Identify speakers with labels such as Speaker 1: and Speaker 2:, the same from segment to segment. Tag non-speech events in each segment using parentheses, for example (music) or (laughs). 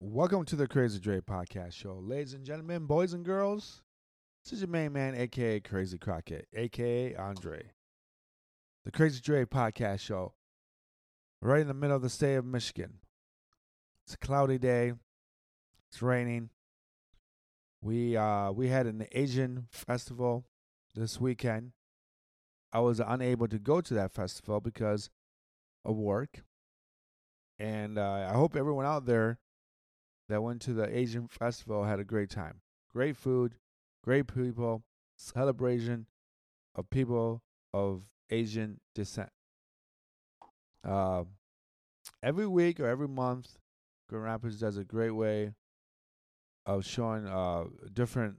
Speaker 1: Welcome to the Crazy Dre Podcast Show. Ladies and gentlemen, boys and girls, this is your main man, aka Crazy Crockett, aka Andre. The Crazy Dre Podcast Show, right in the middle of the state of Michigan. It's a cloudy day, it's raining. We uh we had an Asian festival this weekend. I was unable to go to that festival because of work. And uh, I hope everyone out there that went to the Asian festival had a great time. Great food, great people, celebration of people of Asian descent. Uh, every week or every month, Grand Rapids does a great way of showing uh, different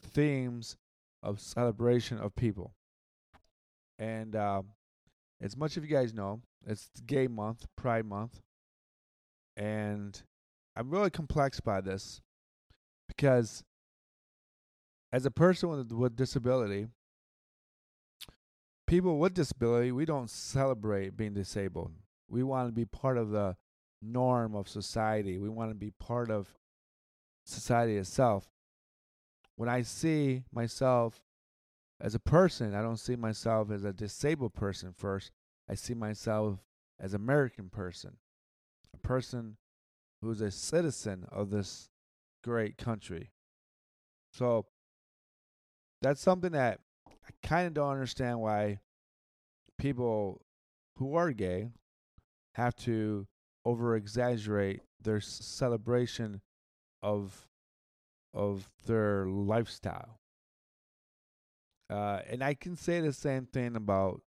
Speaker 1: themes of celebration of people. And uh, as much of you guys know, it's Gay Month, Pride Month, and I'm really complex by this because as a person with, with disability, people with disability, we don't celebrate being disabled. We want to be part of the norm of society. We want to be part of society itself. When I see myself as a person, I don't see myself as a disabled person first. I see myself as American person, a person who's a citizen of this great country. So that's something that I kind of don't understand why people who are gay have to over exaggerate their celebration of of their lifestyle. Uh, and I can say the same thing about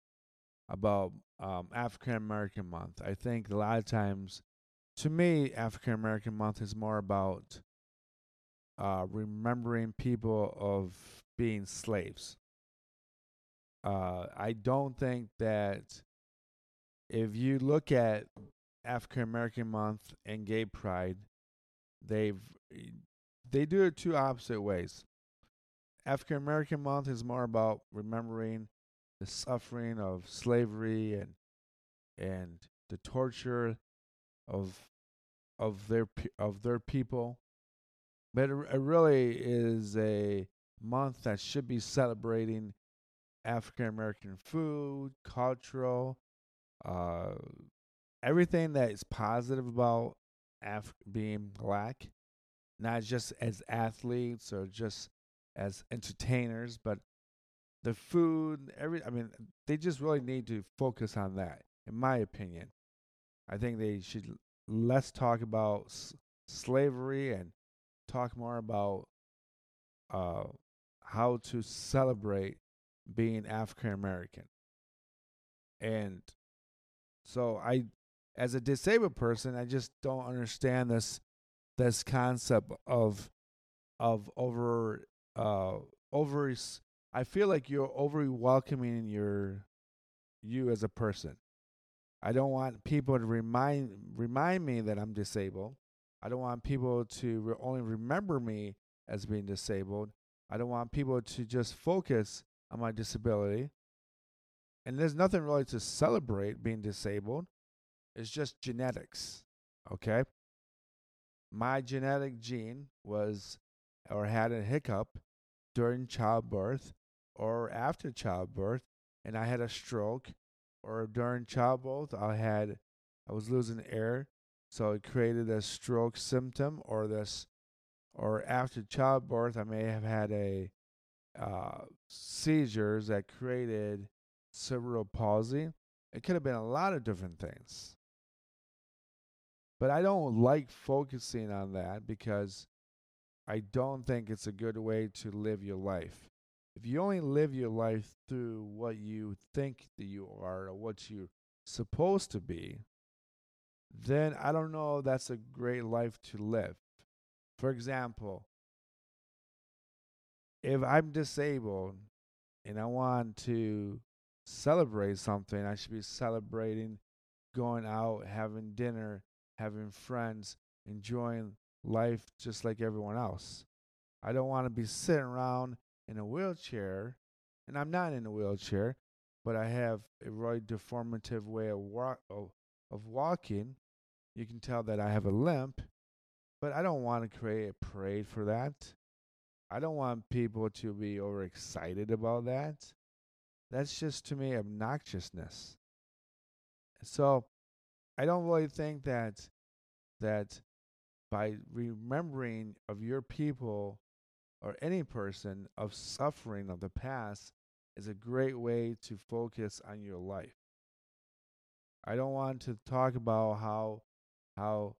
Speaker 1: about um, African American Month. I think a lot of times to me, African American Month is more about uh, remembering people of being slaves. Uh, I don't think that if you look at African American Month and Gay Pride, they've they do it two opposite ways. African American Month is more about remembering the suffering of slavery and and the torture of of their of their people. But it, really is a month that should be celebrating African American food, cultural, uh, everything that is positive about Af- being black, not just as athletes or just as entertainers, but the food, every I mean, they just really need to focus on that, in my opinion. I think they should less talk about s- slavery and talk more about uh, how to celebrate being African American. And so I as a disabled person, I just don't understand this this concept of of over uh over I feel like you're over welcoming your you as a person. I don't want people to remind remind me that I'm disabled. I don't want people to re- only remember me as being disabled. I don't want people to just focus on my disability. And there's nothing really to celebrate being disabled. It's just genetics. Okay? My genetic gene was or had a hiccup during childbirth or after childbirth and I had a stroke or during childbirth, I had I was losing air, so it created a stroke symptom, or this, or after childbirth, I may have had a uh, seizures that created cerebral palsy. It could have been a lot of different things. But I don't like focusing on that because I don't think it's a good way to live your life if you only live your life through what you think that you are or what you're supposed to be, then I don't know that's a great life to live. For example, if I'm disabled and I want to celebrate something, I should be celebrating going out, having dinner, having friends, enjoying life just like everyone else. I don't want to be sitting around in a wheelchair, and I'm not in a wheelchair, but I have a really deformative way of, walk, of, walking. You can tell that I have a limp, But I don't want to create a parade for that. I don't want people to be overexcited about that. That's just to me obnoxiousness. So I don't really think that that by remembering of your people or any person of suffering of the past is a great way to focus on your life. I don't want to talk about how how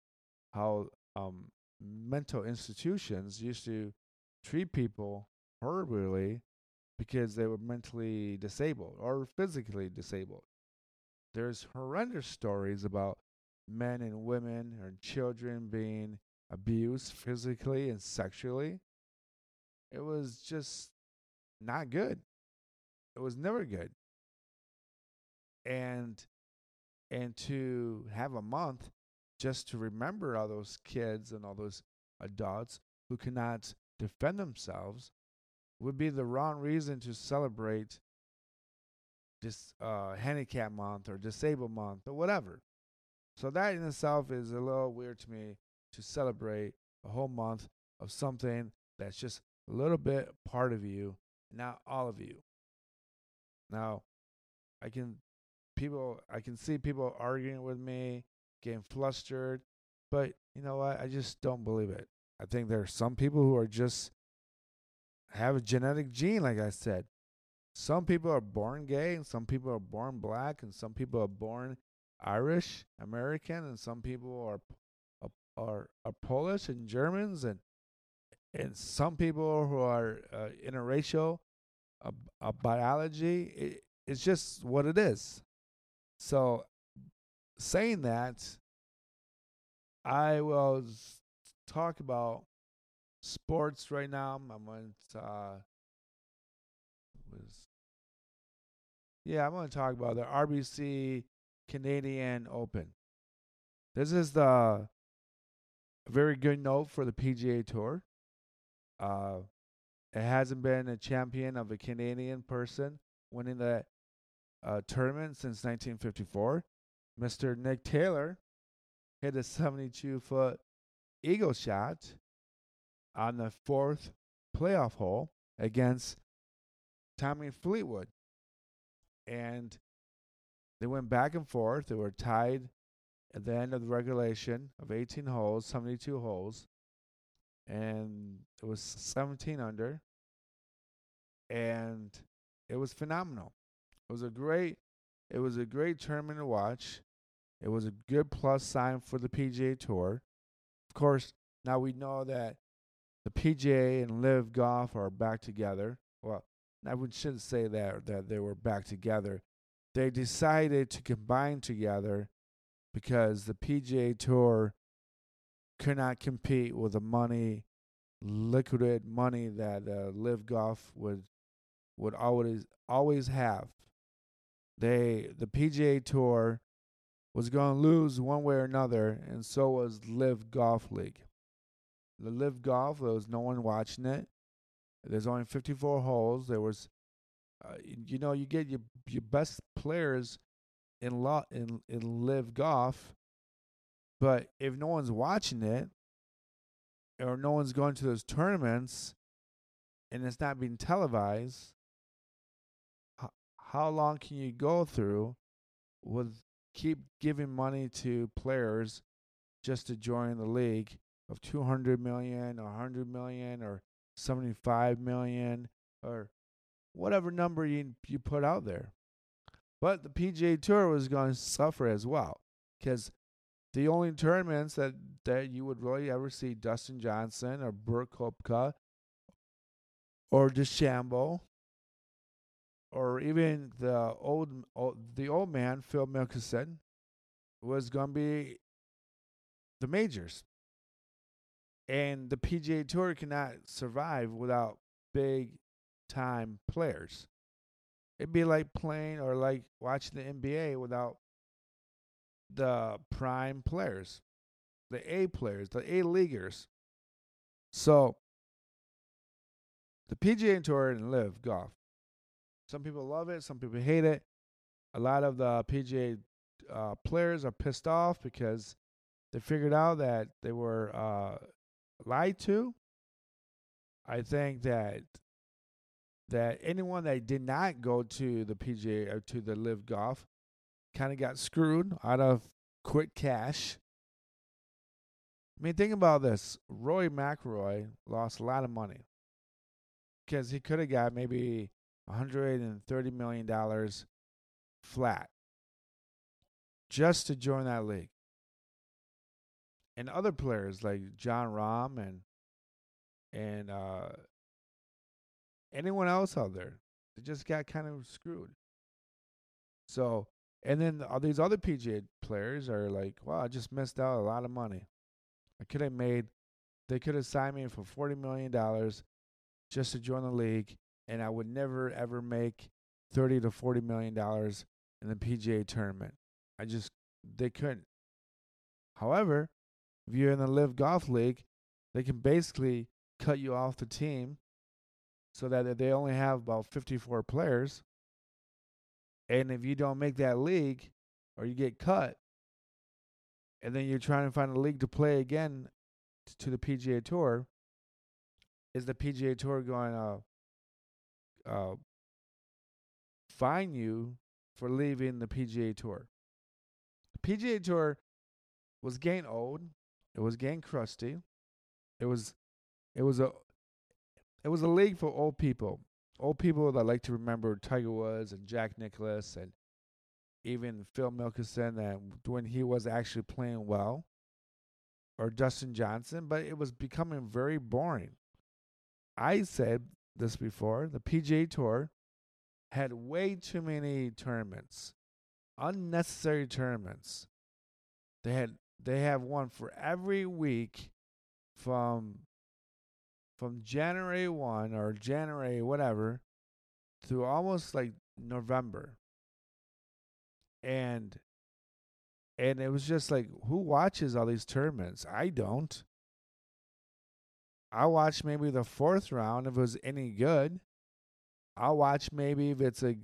Speaker 1: how um, mental institutions used to treat people horribly because they were mentally disabled or physically disabled. There's horrendous stories about men and women or children being abused physically and sexually. It was just not good. It was never good. And and to have a month just to remember all those kids and all those adults who cannot defend themselves would be the wrong reason to celebrate this uh, handicap month or disabled month or whatever. So that in itself is a little weird to me to celebrate a whole month of something that's just a little bit part of you, not all of you. Now, I can people I can see people arguing with me getting flustered. But you know what? I just don't believe it. I think there are some people who are just have a genetic gene, like I said. Some people are born gay, and some people are born black, and some people are born Irish American, and some people are are are Polish and Germans, and and some people who are uh, interracial. Uh, biology, it, it's just what it is. So saying that, I will talk about sports right now. I'm going to, uh, was, yeah, I'm going to talk about the RBC Canadian Open. This is the very good note for the PGA Tour. Uh, it hasn't been a champion of a Canadian person winning the uh, tournament since 1954. Mr. Nick Taylor hit a 72 foot eagle shot on the fourth playoff hole against Tommy Fleetwood. And they went back and forth. They were tied at the end of the regulation of 18 holes, 72 holes. And it was 17 under. And it was phenomenal. It was a great it was a great tournament to watch. It was a good plus sign for the PGA Tour. Of course, now we know that the PGA and LIV Golf are back together. Well, I shouldn't say that that they were back together. They decided to combine together because the PGA Tour could not compete with the money, liquid money that uh, LIV Golf would would always always have they the PGA Tour was going to lose one way or another, and so was LIV Golf League. The LIV Golf, there was no one watching it. There's only 54 holes. There was, uh, you know, you get your your best players in lot in in LIV Golf, but if no one's watching it, or no one's going to those tournaments, and it's not being televised, how long can you go through with keep giving money to players just to join the league of 200 million or 100 million or 75 million or whatever number you you put out there. But the PGA Tour was going to suffer as well because the only tournaments that, that you would really ever see Dustin Johnson or Brooks Koepka or DeChambeau or even the old, old the old man Phil Mickelson was going to be the majors. And the PGA Tour cannot survive without big time players. It'd be like playing or like watching the NBA without the prime players, the A players, the A leaguers. So the PGA Tour and LIV Golf some people love it, some people hate it. A lot of the PGA uh, players are pissed off because they figured out that they were uh, lied to. I think that that anyone that did not go to the PGA or to the LIV Golf kind of got screwed out of quick cash. I mean, think about this: Rory McIlroy lost a lot of money because he could have got maybe 130 million dollars flat just to join that league. And other players like Jon Rahm and and uh, anyone else out there, they just got kind of screwed. So, and then all these other PGA players are like, "Wow, I just missed out a lot of money. I could have made, they could have signed me for forty million dollars just to join the league, and I would never ever make thirty to forty million dollars in the PGA tournament. I just they couldn't. However, if you're in the LIV Golf League, they can basically cut you off the team so that they only have about 54 players. And if you don't make that league or you get cut, and then you're trying to find a league to play again to the PGA Tour, is the PGA Tour going to uh, fine you for leaving the PGA Tour? The PGA Tour was getting old. It was getting crusty. It was, it was a, it was a league for old people, old people that like to remember Tiger Woods and Jack Nicklaus and even Phil Mickelson that when he was actually playing well, or Dustin Johnson. But it was becoming very boring. I said this before: the PGA Tour had way too many tournaments, unnecessary tournaments. They had they have one for every week from from January 1 or January whatever through almost like November. And and it was just like who watches all these tournaments? I don't. I watch maybe the fourth round if it was any good. I'll watch maybe if it's a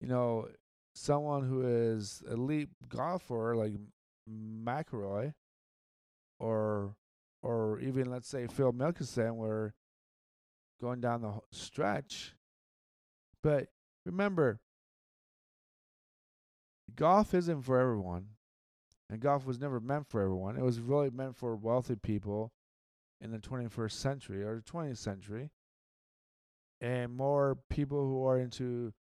Speaker 1: you know someone who is elite golfer like McIlroy or or even let's say Phil Mickelson, where going down the stretch. But remember, golf isn't for everyone, and golf was never meant for everyone. It was really meant for wealthy people in the 21st century or the 20th century, and more people who are into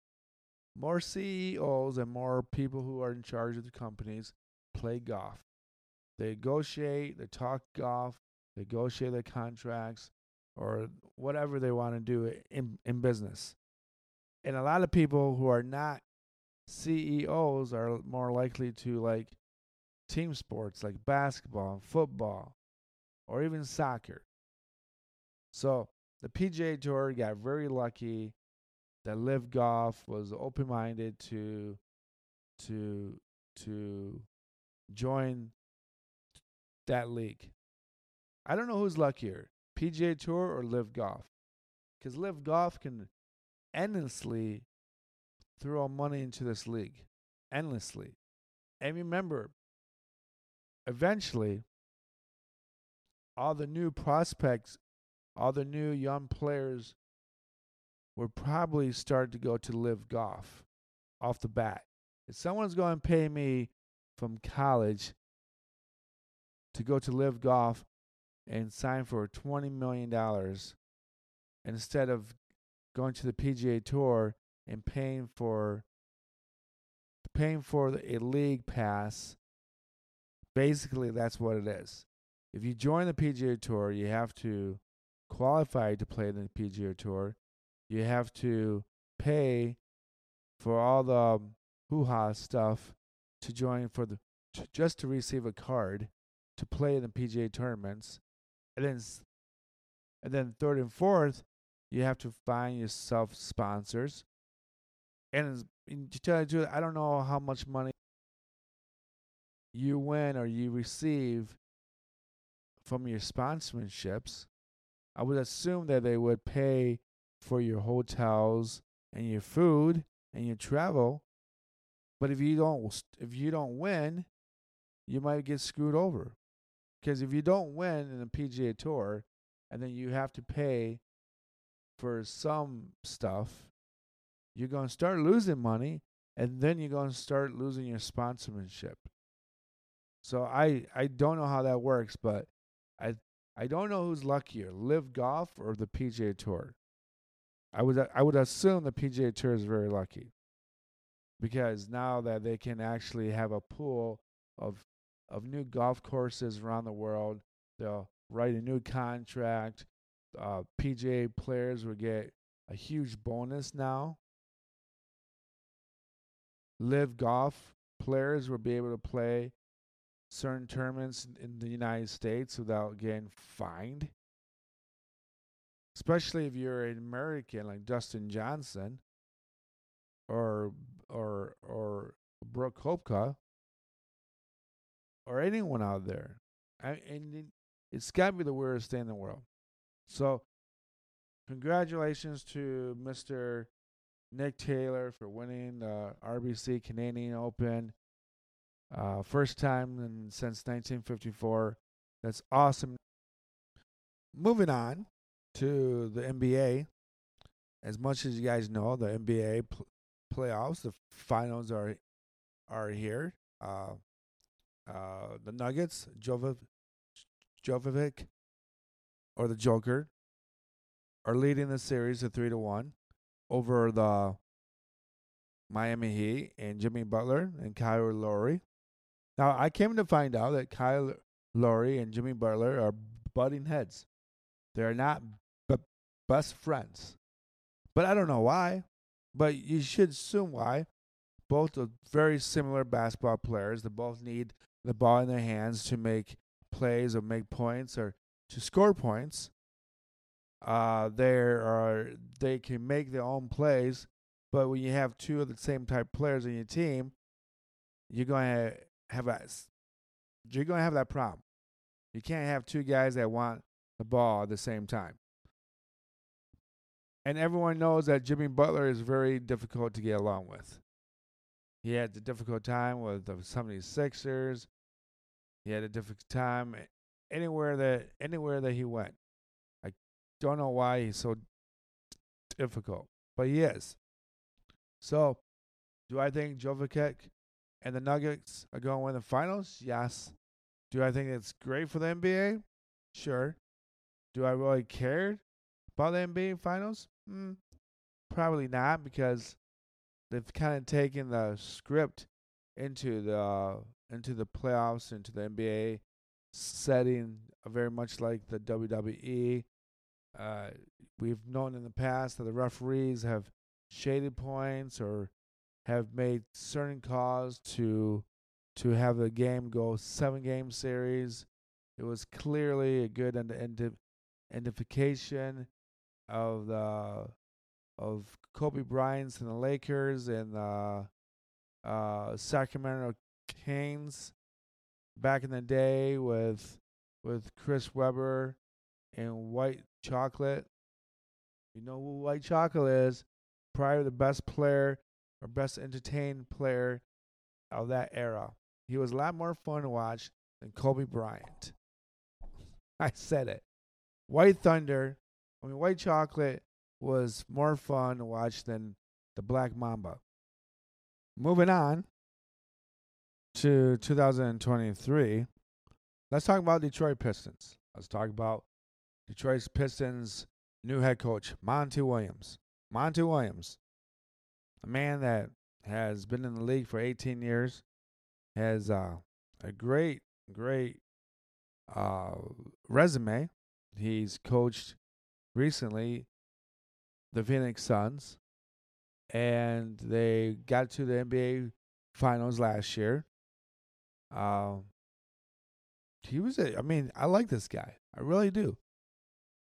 Speaker 1: more CEOs and more people who are in charge of the companies play golf. They negotiate, they talk golf, negotiate their contracts, or whatever they want to do in, in business. And a lot of people who are not CEOs are more likely to like team sports like basketball, football, or even soccer. So the PGA Tour got very lucky that LIV Golf was open minded to to to join that league. I don't know who's luckier, PGA Tour or LIV Golf, because LIV Golf can endlessly throw money into this league, endlessly. And remember, eventually, all the new prospects, all the new young players will probably start to go to LIV Golf off the bat. If someone's going to pay me from college to go to LIV Golf and sign for $20 million instead of going to the PGA Tour and paying for paying for a league pass. Basically, that's what it is. If you join the PGA Tour, you have to qualify to play in the PGA Tour. You have to pay for all the hoo-ha stuff to join for the just to receive a card to play in the PGA tournaments, and then and then third and fourth, you have to find yourself sponsors. And to tell you the truth, I don't know how much money you win or you receive from your sponsorships. I would assume that they would pay for your hotels and your food and your travel. But if you don't if you don't win, you might get screwed over. Because if you don't win in the PGA Tour, and then you have to pay for some stuff, you're going to start losing money, and then you're going to start losing your sponsorship. So I I don't know how that works, but I I don't know who's luckier, LIV Golf or the PGA Tour. I would I would assume the PGA Tour is very lucky because now that they can actually have a pool of of new golf courses around the world, they'll write a new contract. Uh, PGA players will get a huge bonus now. LIV Golf players will be able to play certain tournaments in the United States without getting fined. Especially if you're an American like Dustin Johnson or or or Brooke Koepka or anyone out there. I, and it's got to be the weirdest thing in the world. So, congratulations to Mr. Nick Taylor for winning the RBC Canadian Open. Uh, first time in, since 1954. That's awesome. Moving on to the NBA. As much as you guys know, the NBA pl- playoffs, the finals are are here. Uh, uh, the Nuggets, Jovov, Jovovic, or the Joker, are leading the series to three to one over the Miami Heat and Jimmy Butler and Kyle Lowry. Now, I came to find out that Kyle Lowry and Jimmy Butler are butting heads. They're not b- best friends. But I don't know why. But you should assume why. Both are very similar basketball players. They both need the ball in their hands to make plays or make points or to score points. Uh, there are they can make their own plays, but when you have two of the same type players in your team, you're to have a you're going to have that problem. You can't have two guys that want the ball at the same time. And everyone knows that Jimmy Butler is very difficult to get along with. He had a difficult time with the 76ers. He had a difficult time anywhere that anywhere that he went. I don't know why he's so difficult, but he is. So, do I think Jovic and the Nuggets are going to win the finals? Yes. Do I think it's great for the NBA? Sure. Do I really care about the NBA finals? Mm, probably not because they've kind of taken the script into the into the playoffs, into the NBA setting, very much like the WWE. Uh, we've known in the past that the referees have shaded points or have made certain calls to to have the game go seven game series. It was clearly a good identification of the of Kobe Bryant's and the Lakers and the uh, Sacramento Kings back in the day with with Chris Webber and White Chocolate. You know who White Chocolate is? Probably the best player or best entertained player of that era. He was a lot more fun to watch than Kobe Bryant. (laughs) I said it. White Thunder, I mean White Chocolate was more fun to watch than the Black Mamba. Moving on to 2023, let's talk about Detroit Pistons. Let's talk about Detroit Pistons' new head coach, Monty Williams. Monty Williams, a man that has been in the league for 18 years, has uh, a great, great uh, resume. He's coached recently the Phoenix Suns, and they got to the NBA Finals last year. Um, he was a, I mean, I like this guy. I really do.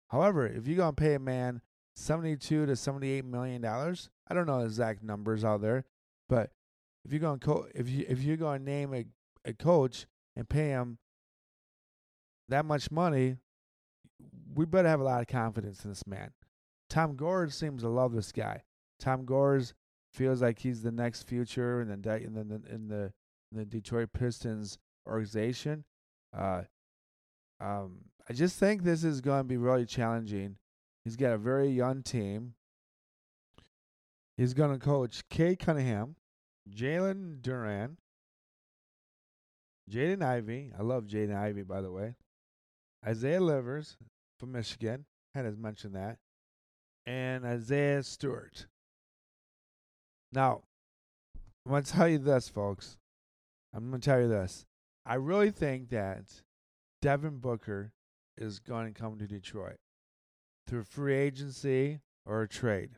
Speaker 1: However, if you're gonna pay a man seventy-two to seventy-eight million dollars, I don't know the exact numbers out there, but if you're gonna co- if you if you're gonna name a a coach and pay him that much money, we better have a lot of confidence in this man. Tom Gores seems to love this guy. Tom Gores feels like he's the next future in the in the in the in the Detroit Pistons organization. Uh, Um, I just think this is going to be really challenging. He's got a very young team. He's going to coach Cade Cunningham, Jalen Duren, Jaden Ivey. I love Jaden Ivey, by the way. Isaiah Livers from Michigan. I had to mention that. And Isaiah Stewart. Now, I'm going to tell you this, folks. I'm going to tell you this. I really think that Devin Booker is going to come to Detroit through free agency or a trade.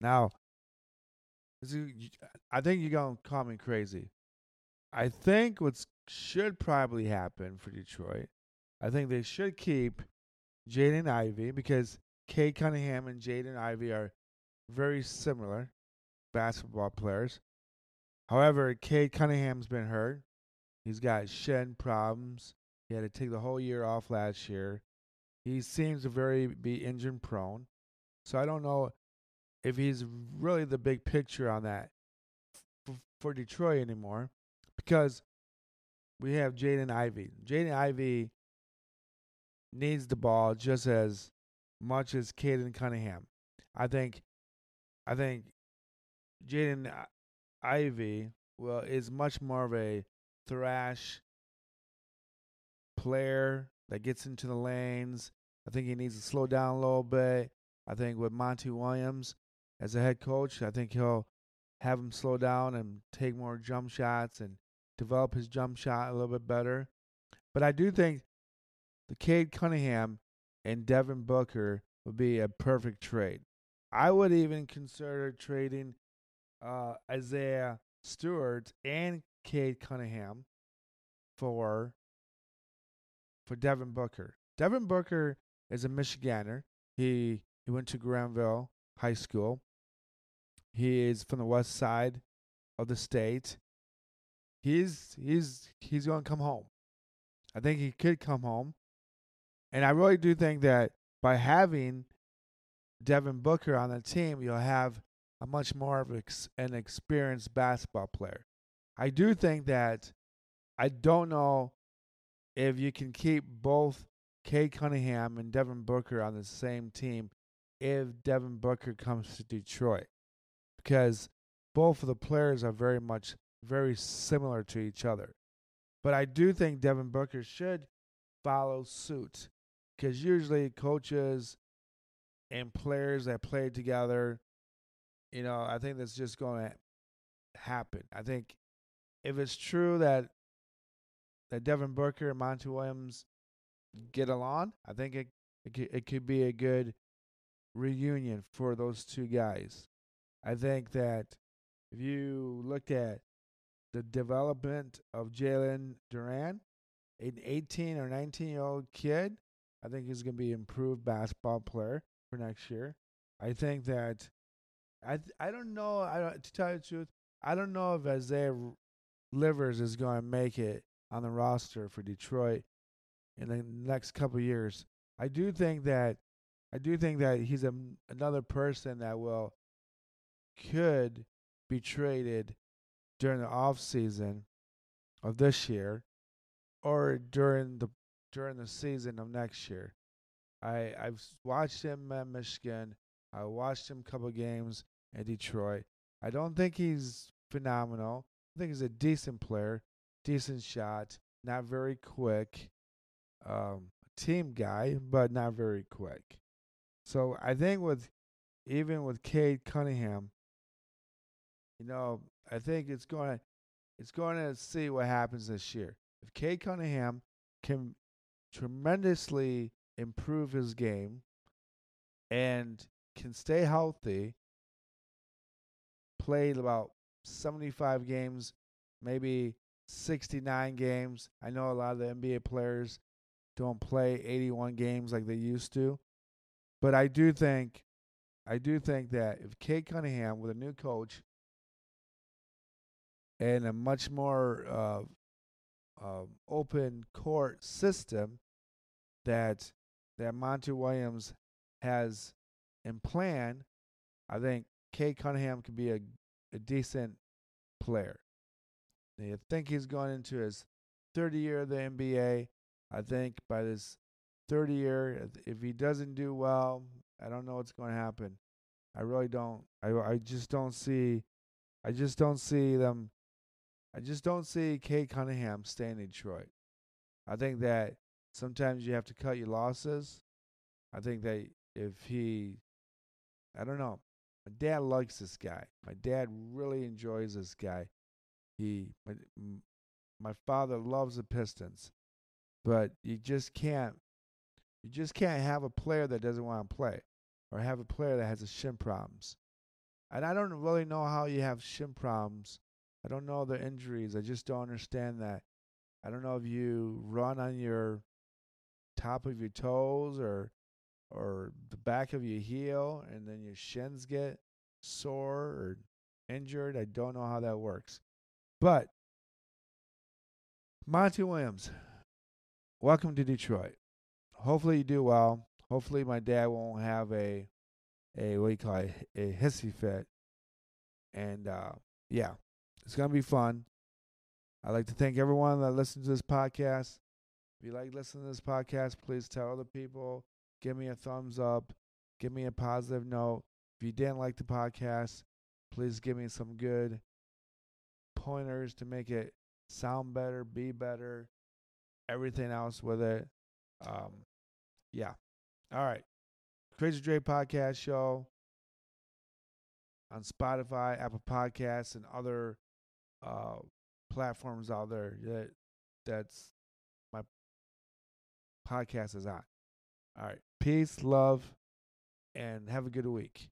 Speaker 1: Now, I think you're going to call me crazy. I think what should probably happen for Detroit, I think they should keep Jaden Ivey because Cade Cunningham and Jaden Ivey are very similar basketball players. However, Cade Cunningham's been hurt. He's got shin problems. He had to take the whole year off last year. He seems to very be injury prone. So I don't know if he's really the big picture on that f- for Detroit anymore because we have Jaden Ivey. Jaden Ivey needs the ball just as much as Caden Cunningham. I think I think Jaden uh, Ivey well is much more of a thrash player that gets into the lanes. I think he needs to slow down a little bit. I think with Monty Williams as a head coach, I think he'll have him slow down and take more jump shots and develop his jump shot a little bit better. But I do think the Cade Cunningham and Devin Booker would be a perfect trade. I would even consider trading uh, Isaiah Stewart and Cade Cunningham for for Devin Booker. Devin Booker is a Michiganer. He he went to Grandville High School. He is from the west side of the state. He's he's he's going to come home. I think he could come home. And I really do think that by having Devin Booker on the team, you'll have a much more of an experienced basketball player. I do think that I don't know if you can keep both Cade Cunningham and Devin Booker on the same team if Devin Booker comes to Detroit. Because both of the players are very much very similar to each other. But I do think Devin Booker should follow suit because usually coaches and players that play together, you know, I think that's just going to happen. I think if it's true that that Devin Booker and Monty Williams get along, I think it it could, it could be a good reunion for those two guys. I think that if you looked at the development of Jalen Duren, an 18 or 19 year old kid, I think he's going to be an improved basketball player for next year. I think that I I don't know. I don't, to tell you the truth, I don't know if Isaiah Livers is going to make it on the roster for Detroit in the next couple years. I do think that I do think that he's a, another person that will could be traded during the off season of this year or during the during the season of next year. I I've watched him at Michigan. I watched him a couple games at Detroit. I don't think he's phenomenal. I think he's a decent player, decent shot, not very quick. Um, team guy, but not very quick. So I think with even with Cade Cunningham, you know, I think it's going to it's going to see what happens this year. If Cade Cunningham can tremendously improve his game and can stay healthy, played about 75 games, maybe 69 games. I know a lot of the NBA players don't play 81 games like they used to. But I do think I do think that if Cade Cunningham with a new coach and a much more uh, uh, open court system that that Monty Williams has in plan, I think Cade Cunningham could be a, a decent player. I think he's going into his third year of the NBA. I think by this third year, if he doesn't do well, I don't know what's going to happen. I really don't. I I just don't see. I just don't see them. I just don't see Cade Cunningham staying in Detroit. I think that sometimes you have to cut your losses. I think that if he, I don't know, my dad likes this guy. My dad really enjoys this guy. He, my, my father loves the Pistons, but you just can't, you just can't have a player that doesn't want to play, or have a player that has a shin problems. And I don't really know how you have shin problems. I don't know the injuries. I just don't understand that. I don't know if you run on your top of your toes or or the back of your heel and then your shins get sore or injured. I don't know how that works. But Monty Williams, welcome to Detroit. Hopefully you do well. Hopefully my dad won't have a a what do you call it, a hissy fit. And uh, yeah, it's gonna be fun. I'd like to thank everyone that listens to this podcast. If you like listening to this podcast, please tell other people. Give me a thumbs up. Give me a positive note. If you didn't like the podcast, please give me some good pointers to make it sound better, be better, everything else with it. Um, yeah. All right. Crazy Dre podcast show on Spotify, Apple Podcasts, and other uh, platforms out there that that's podcast is on. All right. Peace, love, and have a good week.